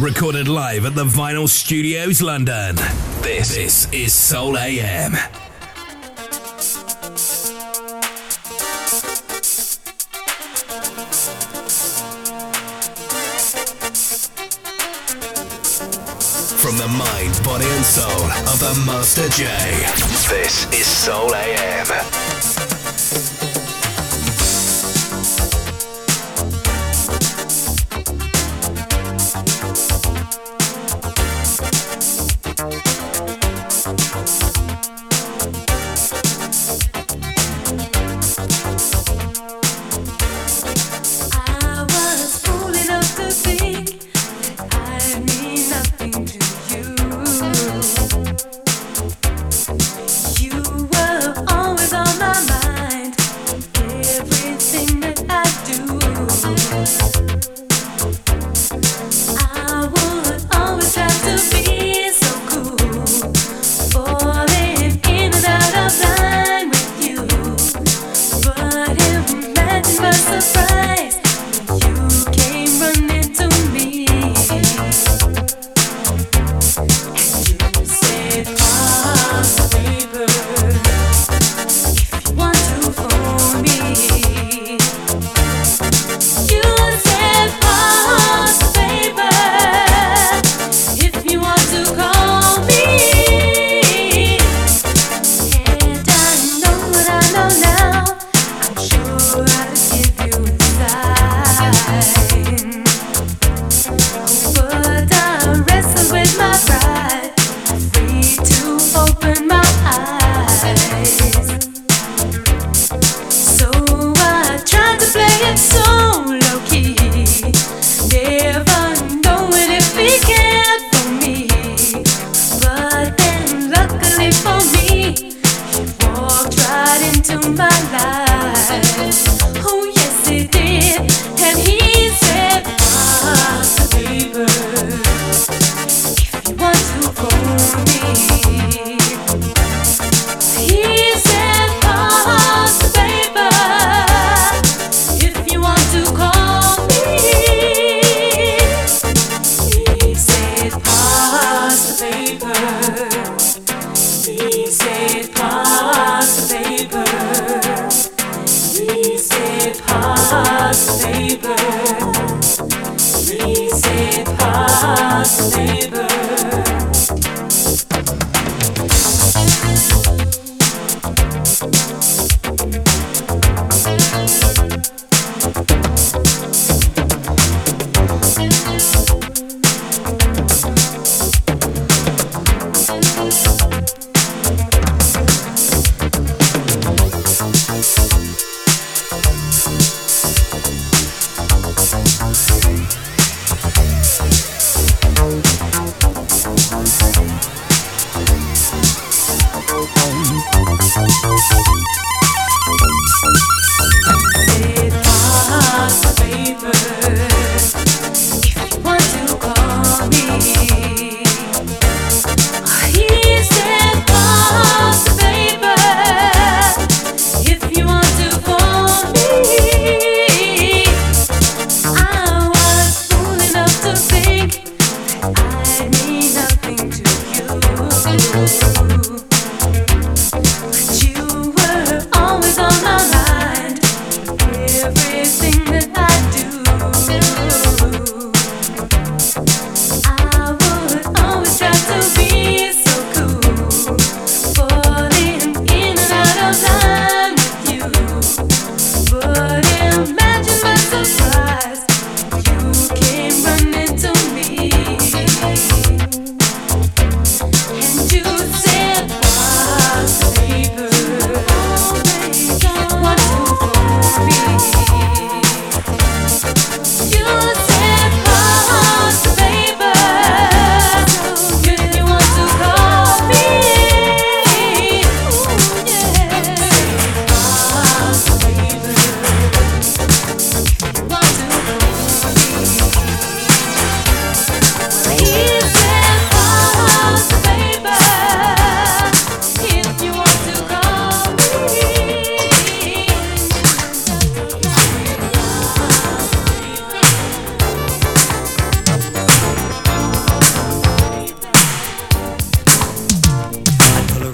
Recorded live at the Vinyl Studios, London. This, this is Soul AM. From the mind, body, and soul of the Master J. This is Soul AM.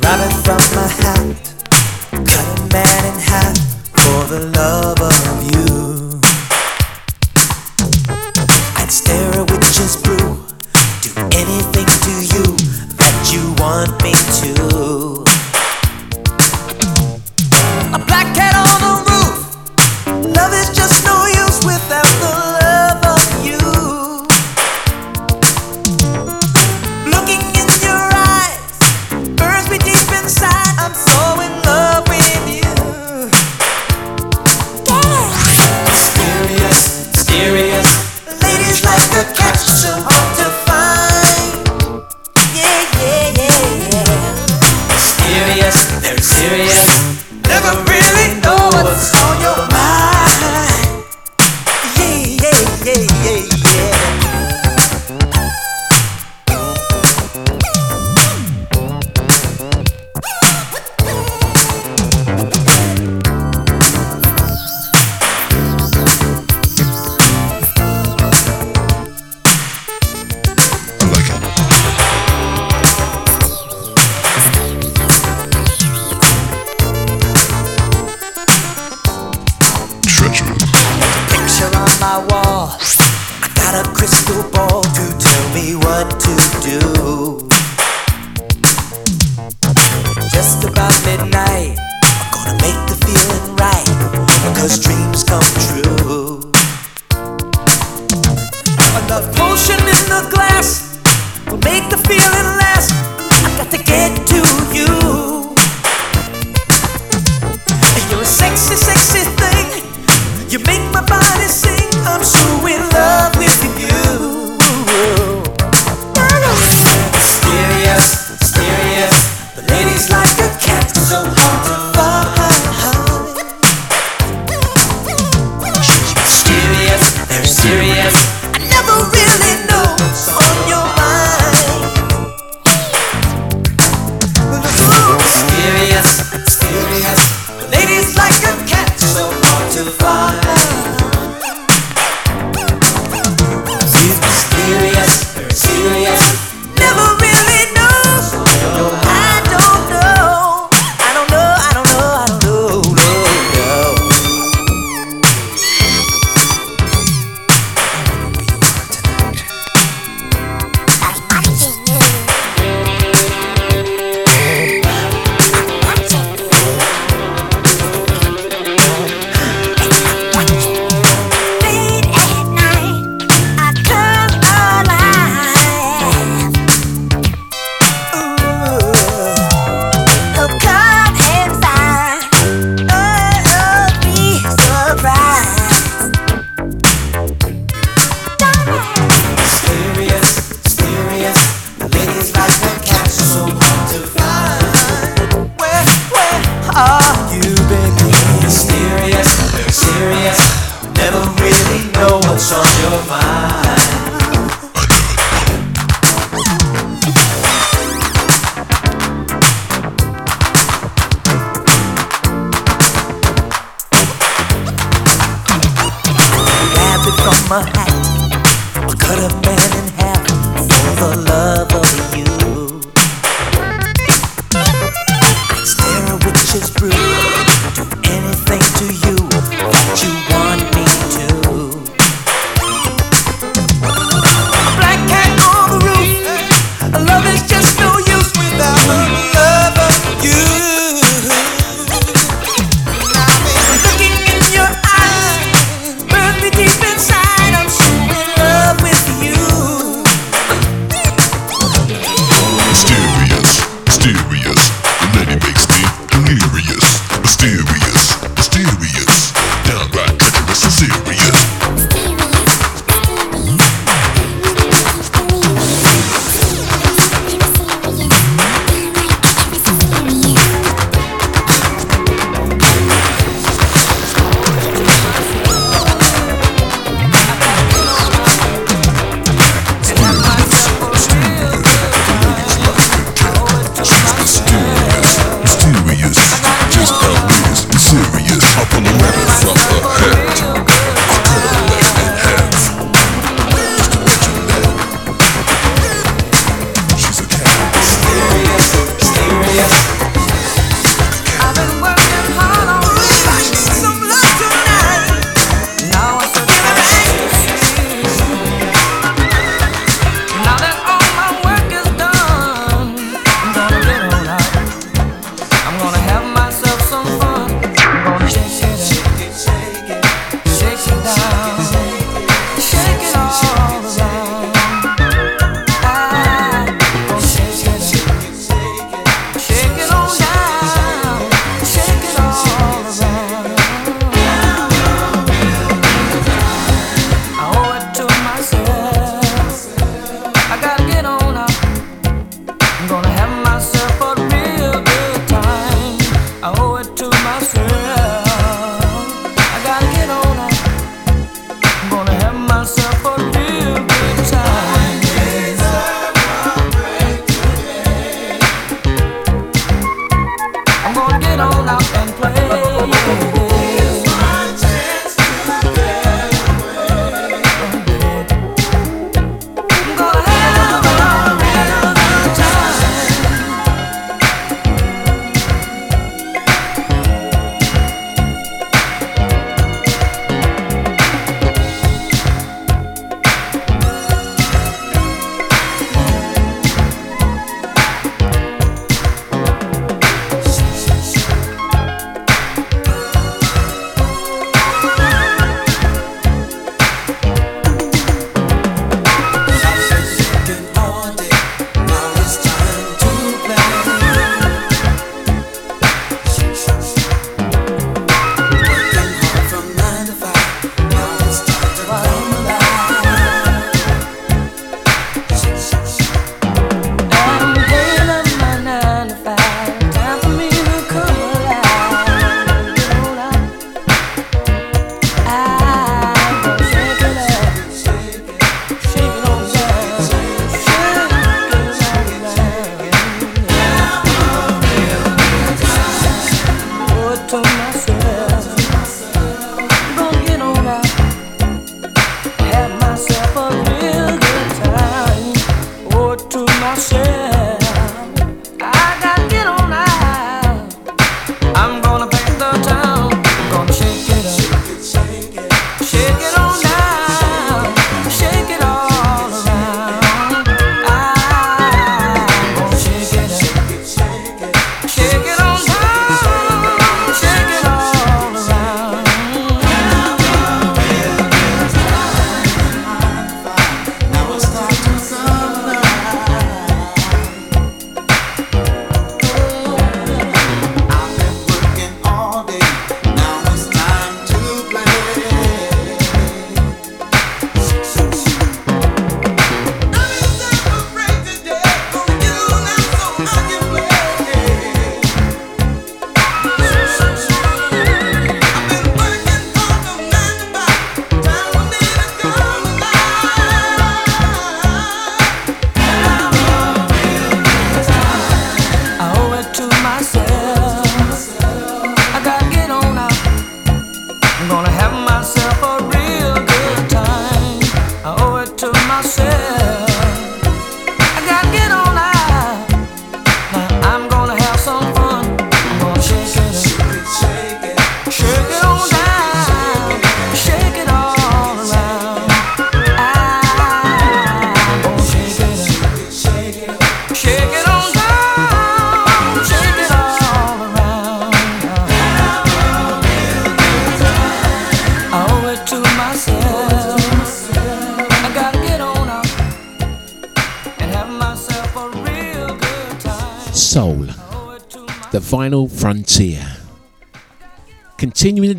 Robbing from my hat, cut a man in half for the love of.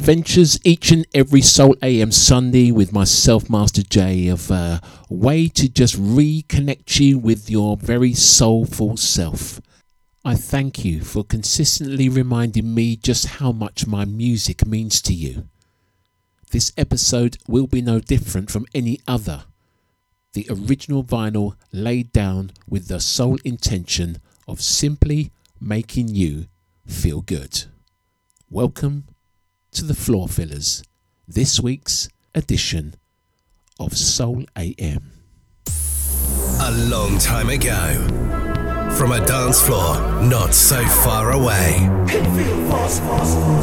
Adventures each and every Soul AM Sunday with myself, Master J, of uh, a way to just reconnect you with your very soulful self. I thank you for consistently reminding me just how much my music means to you. This episode will be no different from any other. The original vinyl laid down with the sole intention of simply making you feel good. Welcome to the Floor Fillers, this week's edition of Soul AM. A long time ago, from a dance floor not so far away.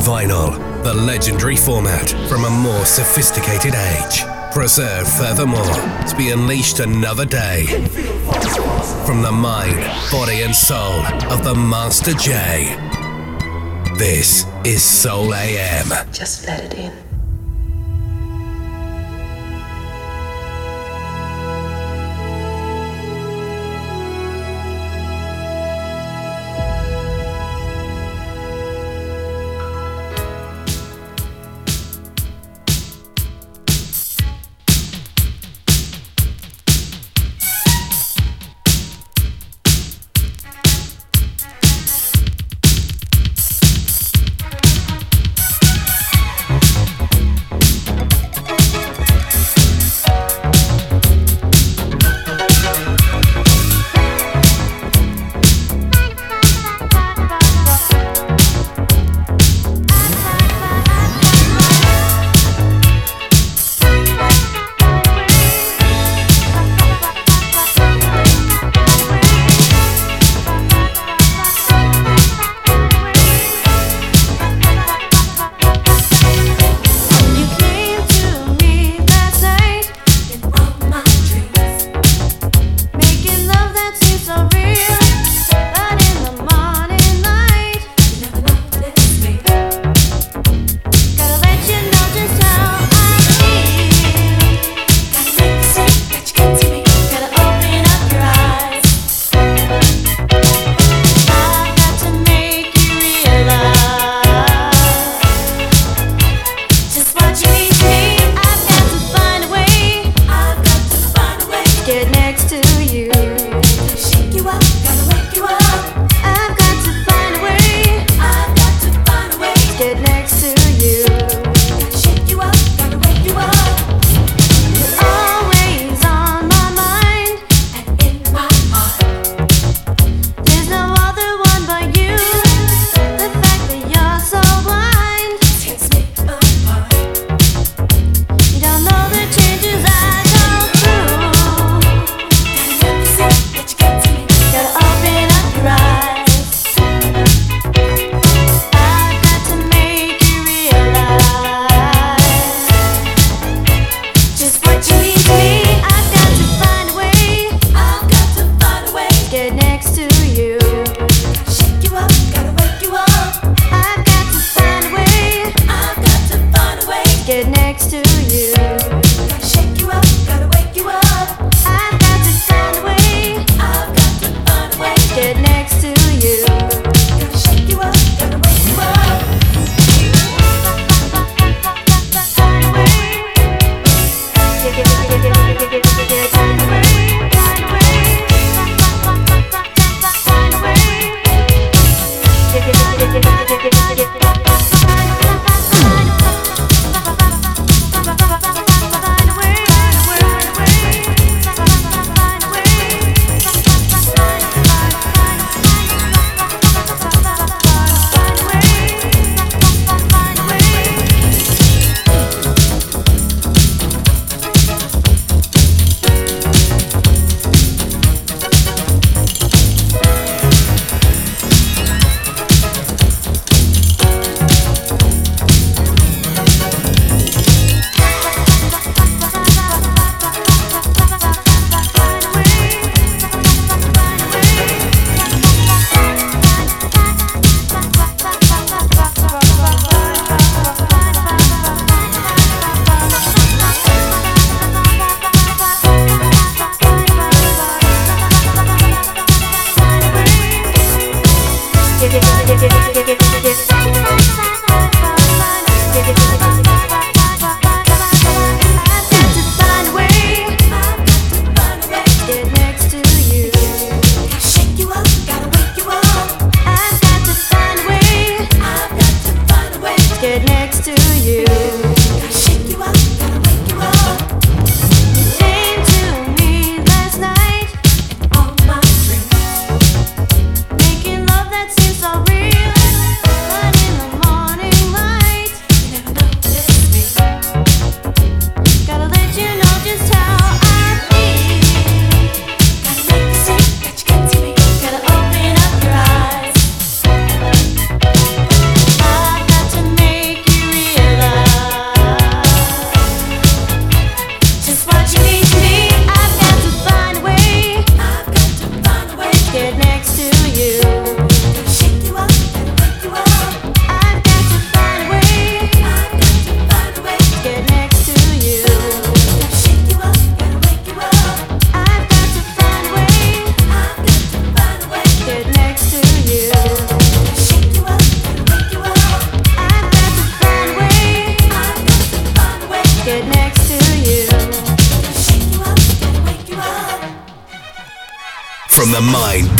Vinyl, the legendary format from a more sophisticated age. Preserved furthermore to be unleashed another day. From the mind, body, and soul of the Master J. This is Soul AM. Just let it in.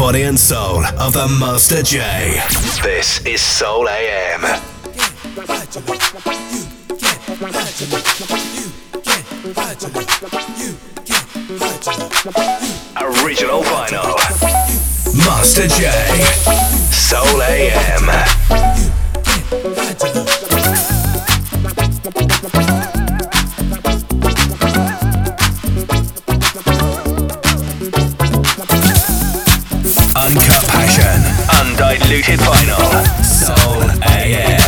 Body, and soul of the Master J. This is Soul AM. Original vinyl. Master J. Soul AM. Undiluted vinyl. Soul AM.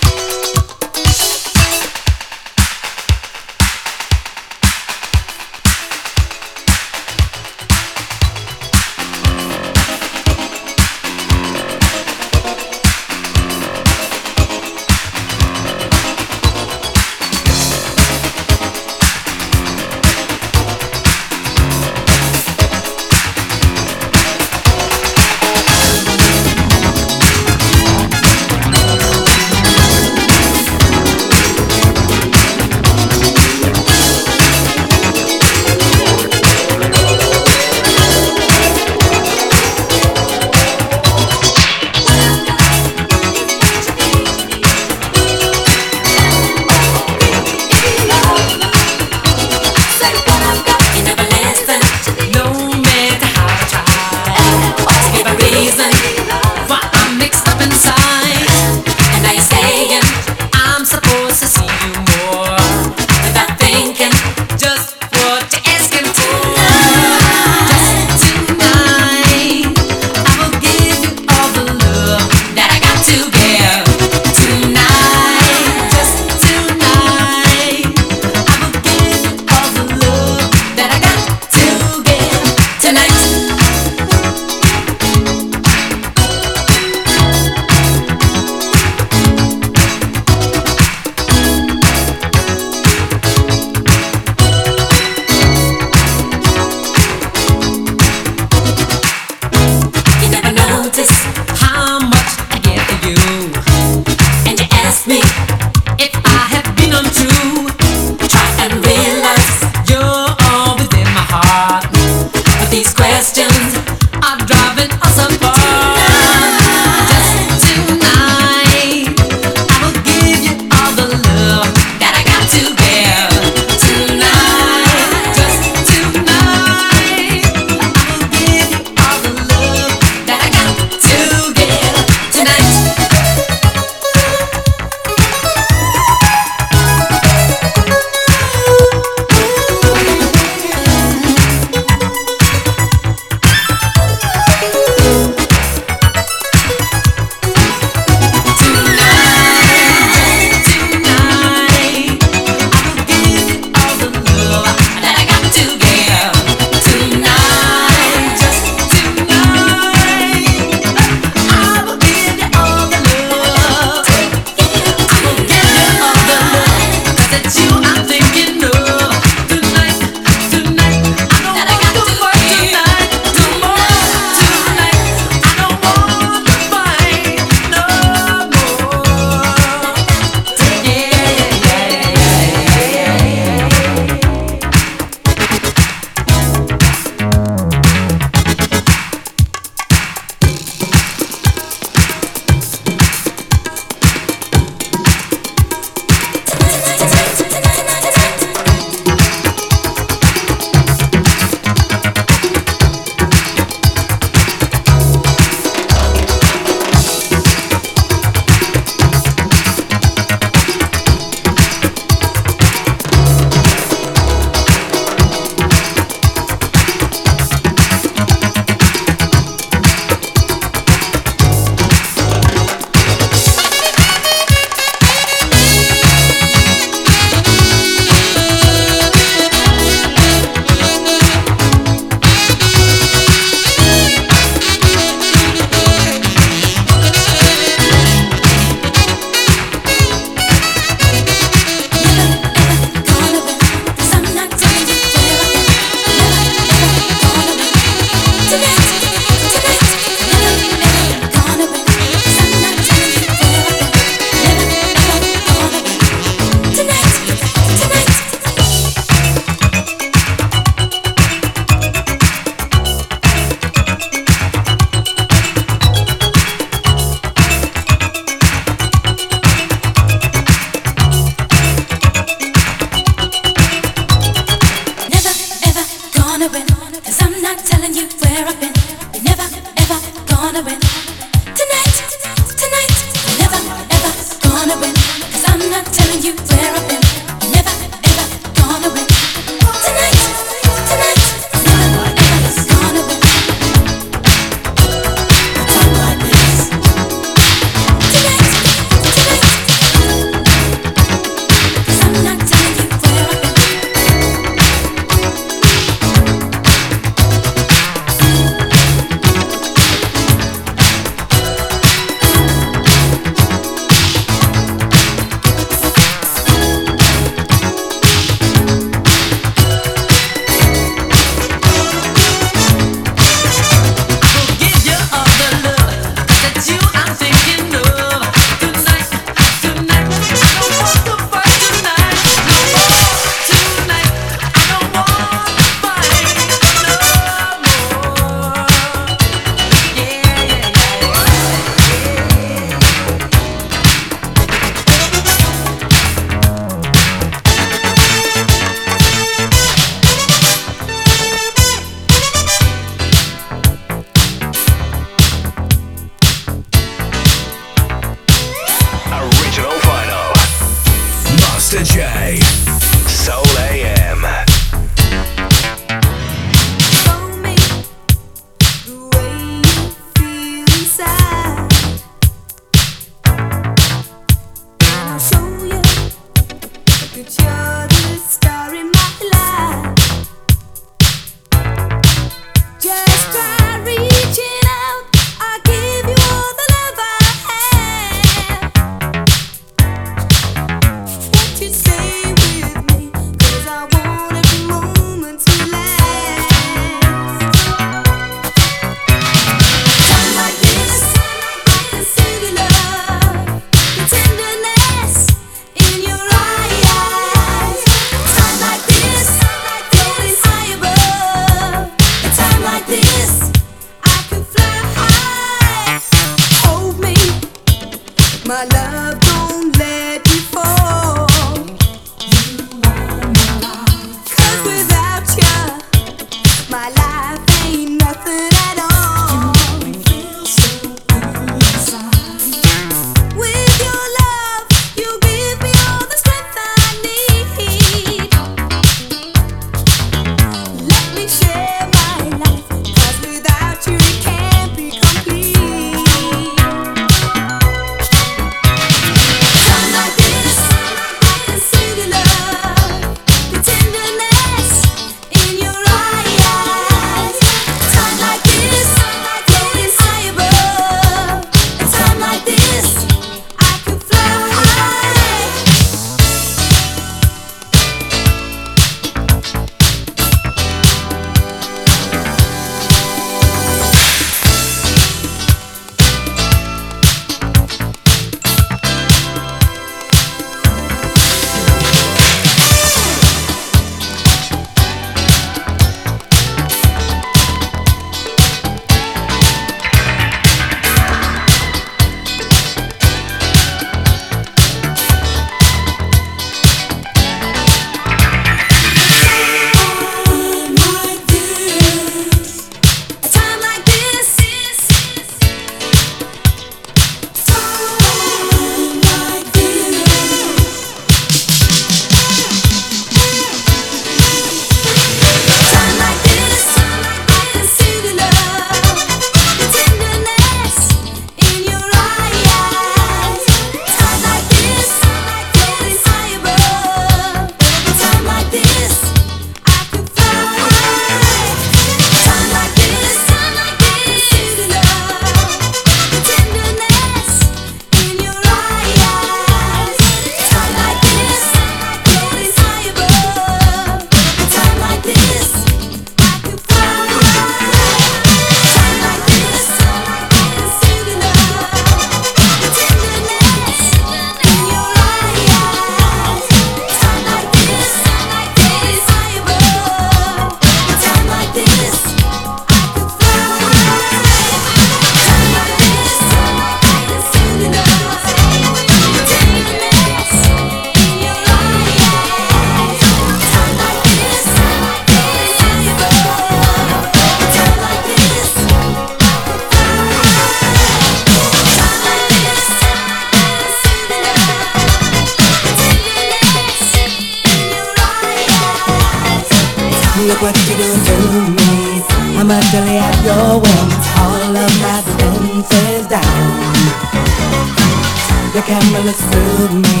camera looks through me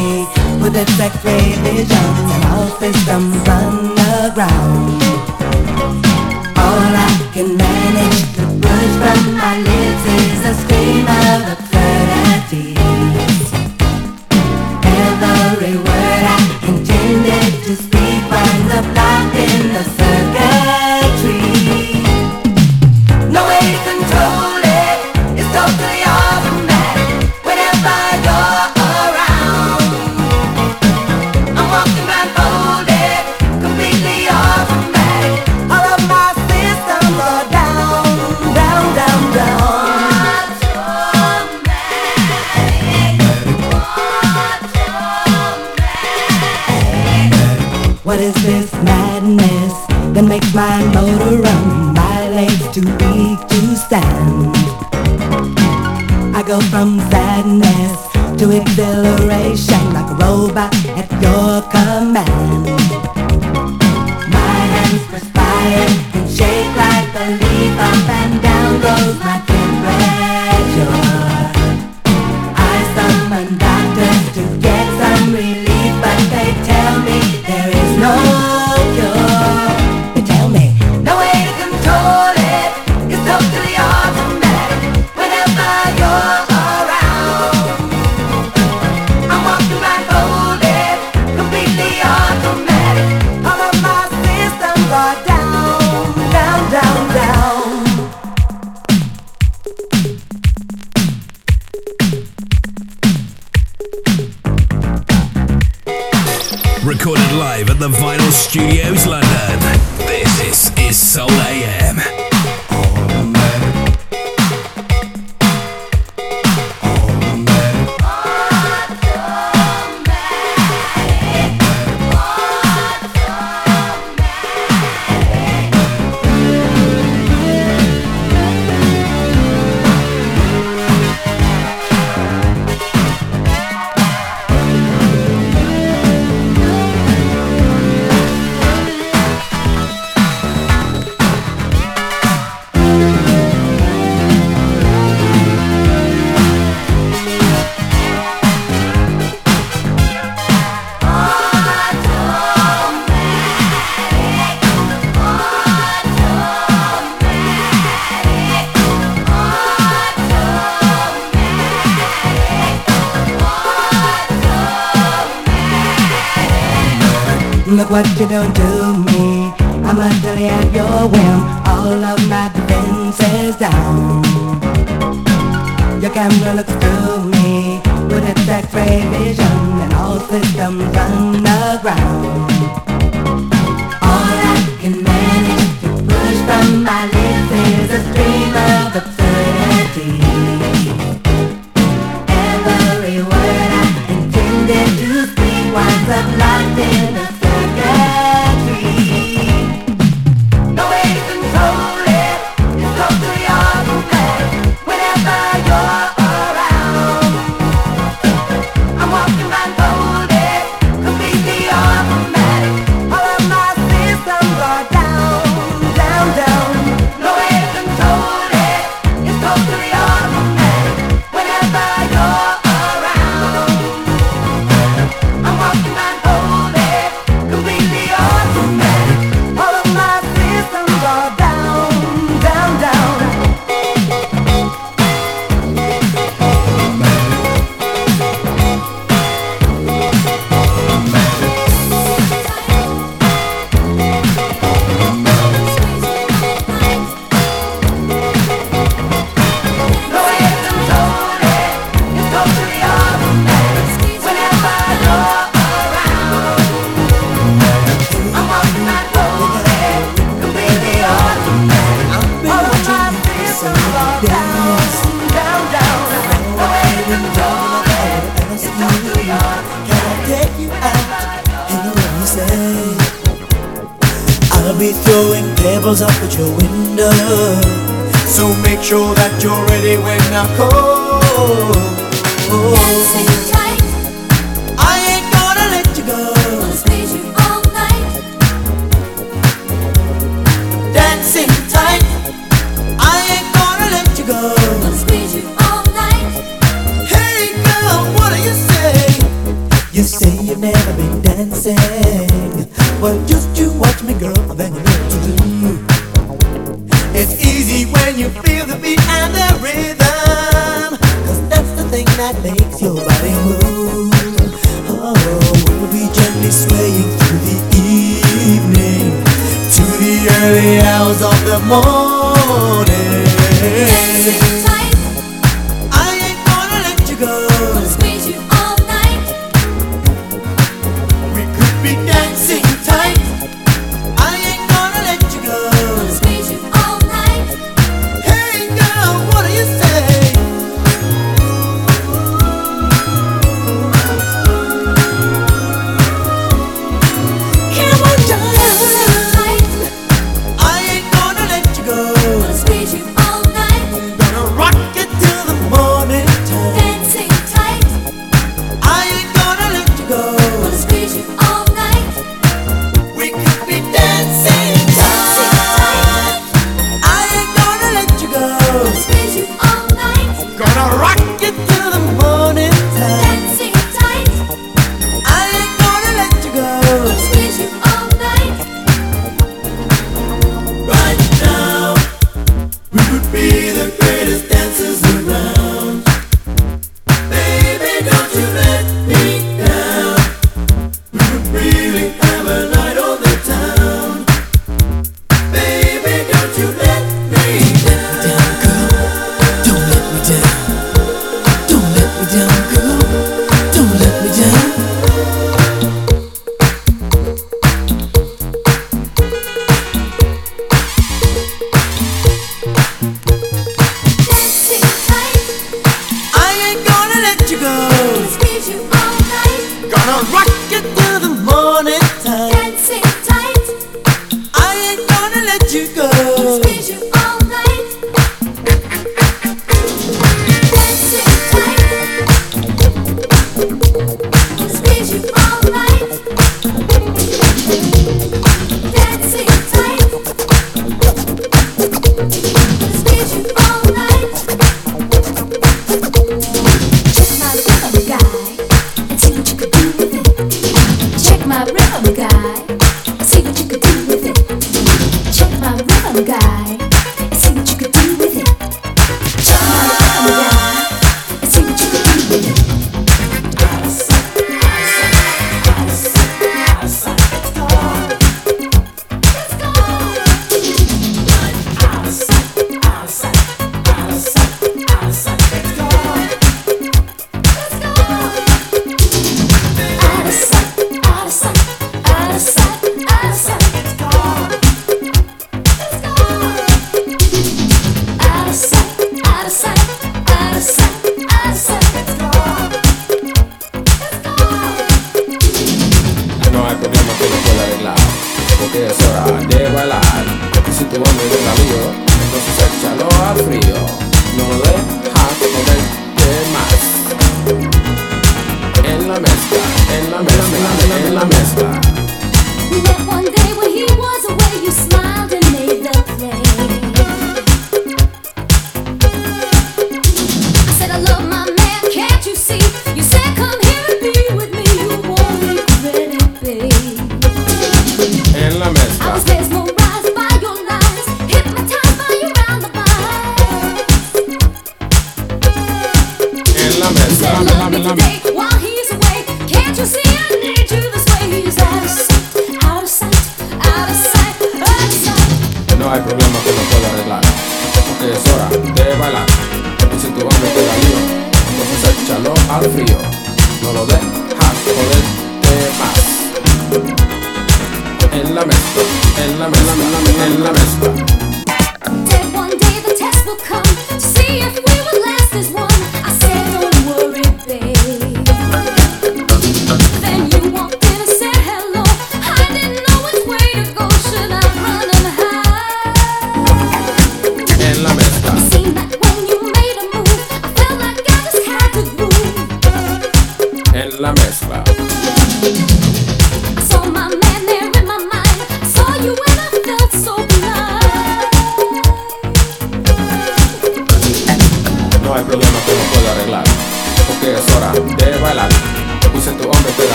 with its x-ray vision and all systems underground. All I can manage to push from my lips is a scream of absurdities. Every word I intended to speak was a block in the circle. motor around my lane too. You done to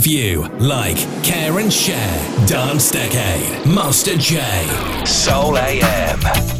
review, like, care and share. Dance Decade, Master J, Soul AM.